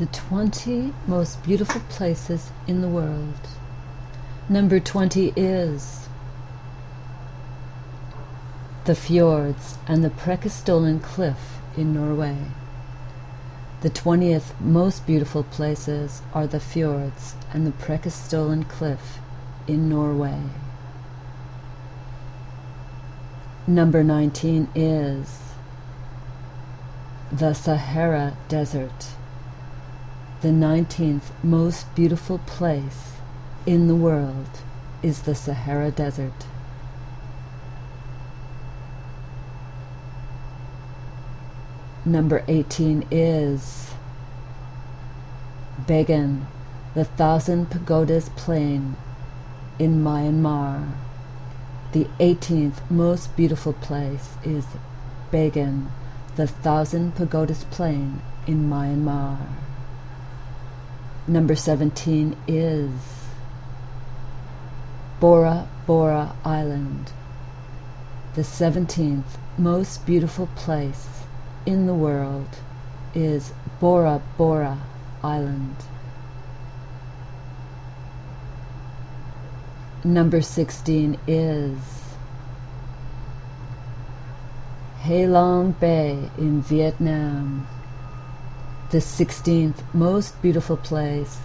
the 20 most beautiful places in the world. Number 20 is the fjords and the Preikestolen Cliff in Norway. The 20th most beautiful places are the fjords and the Preikestolen Cliff in Norway. Number 19 is the Sahara Desert, the 19th most beautiful place in the world is the Sahara Desert. Number 18 is Bagan, the Thousand Pagodas Plain in Myanmar. The 18th most beautiful place is Bagan, the Thousand Pagodas Plain in Myanmar. Number 17 is Bora Bora Island, the 17th most beautiful place in the world is Bora Bora Island. Number 16 is Halong Bay in Vietnam. The 16th most beautiful place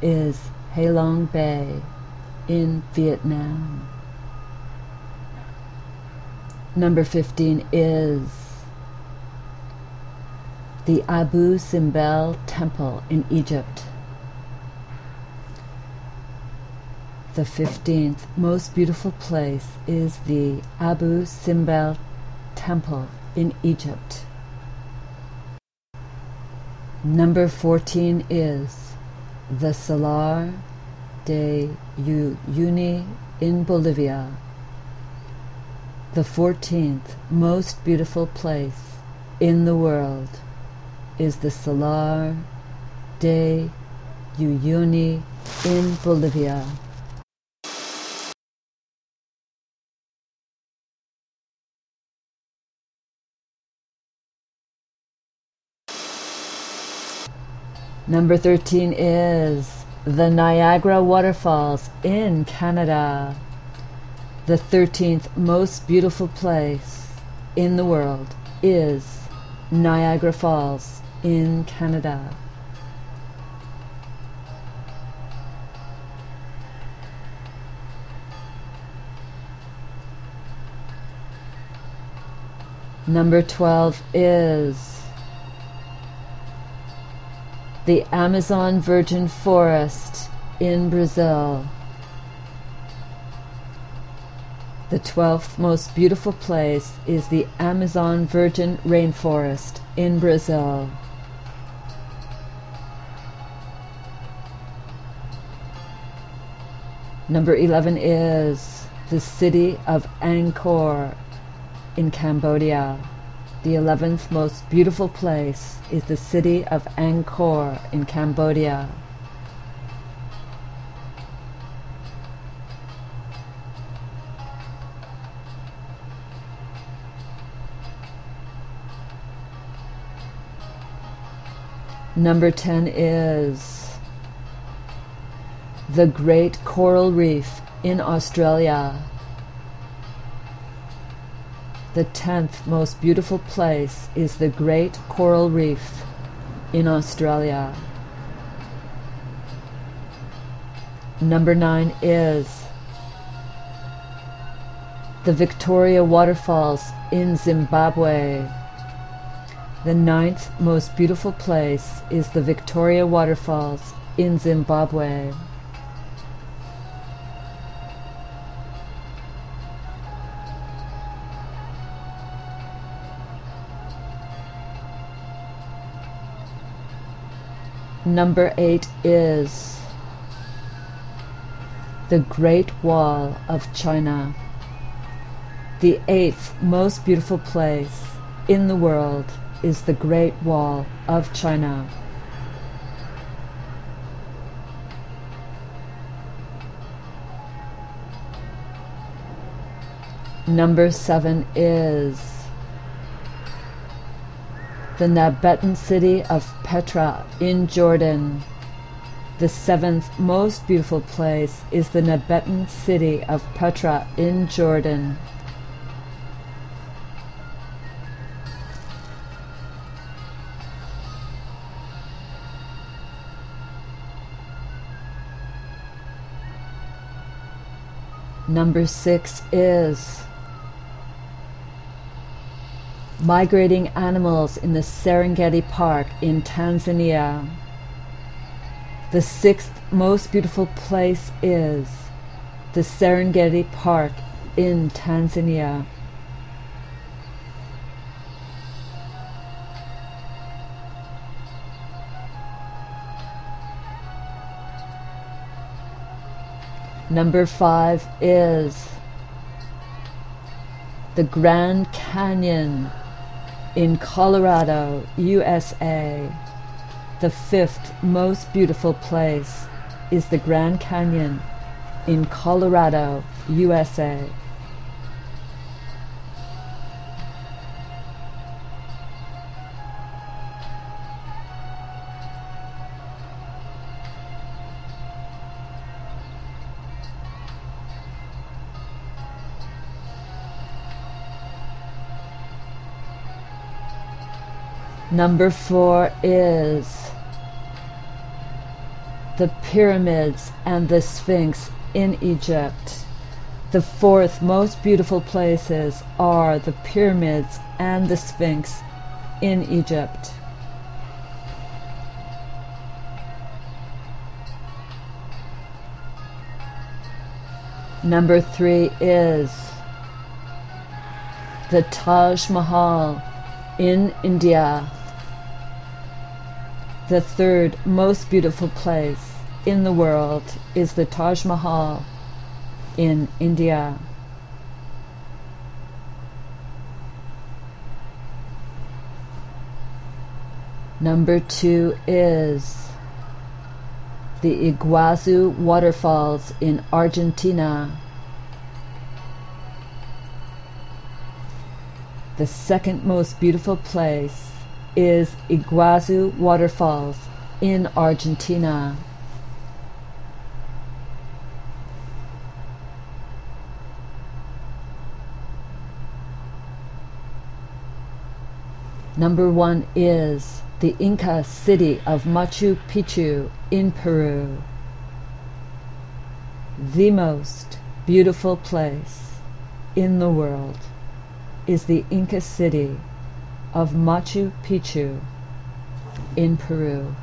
is Halong Bay in Vietnam. Number 15 is the Abu Simbel Temple in Egypt. The 15th most beautiful place is the Abu Simbel Temple in Egypt. Number 14 is the Salar de Uyuni in Bolivia. The 14th most beautiful place in the world is the Salar de Uyuni in Bolivia. Number 13 is the Niagara Waterfalls in Canada. The 13th most beautiful place in the world is Niagara Falls in Canada. Number 12 is the Amazon Virgin Forest in Brazil. The 12th most beautiful place is the Amazon Virgin Rainforest in Brazil. Number 11 is the city of Angkor in Cambodia. The 11th most beautiful place is the city of Angkor in Cambodia. Number 10 is the Great Coral Reef in Australia. The 10th most beautiful place is the Great Coral Reef in Australia. Number 9 is the Victoria Waterfalls in Zimbabwe. The ninth most beautiful place is the Victoria Waterfalls in Zimbabwe. Number eight is the Great Wall of China, the eighth most beautiful place in the world is the Great Wall of China. Number seven is the Nabatean city of Petra in Jordan. The seventh most beautiful place is the Nabatean city of Petra in Jordan. Number six is migrating animals in the Serengeti Park in Tanzania. The sixth most beautiful place is the Serengeti Park in Tanzania. Number five is the Grand Canyon in Colorado, USA. The fifth most beautiful place is the Grand Canyon in Colorado, USA. Number four is the pyramids and the Sphinx in Egypt. The fourth most beautiful places are the pyramids and the Sphinx in Egypt. Number three is the Taj Mahal in India the third most beautiful place in the world is the Taj Mahal in India. Number two is the Iguazu waterfalls in Argentina. The second most beautiful place is Iguazu Waterfalls in Argentina. Number one is the Inca city of Machu Picchu in Peru. The most beautiful place in the world is the Inca city of Machu Picchu in Peru.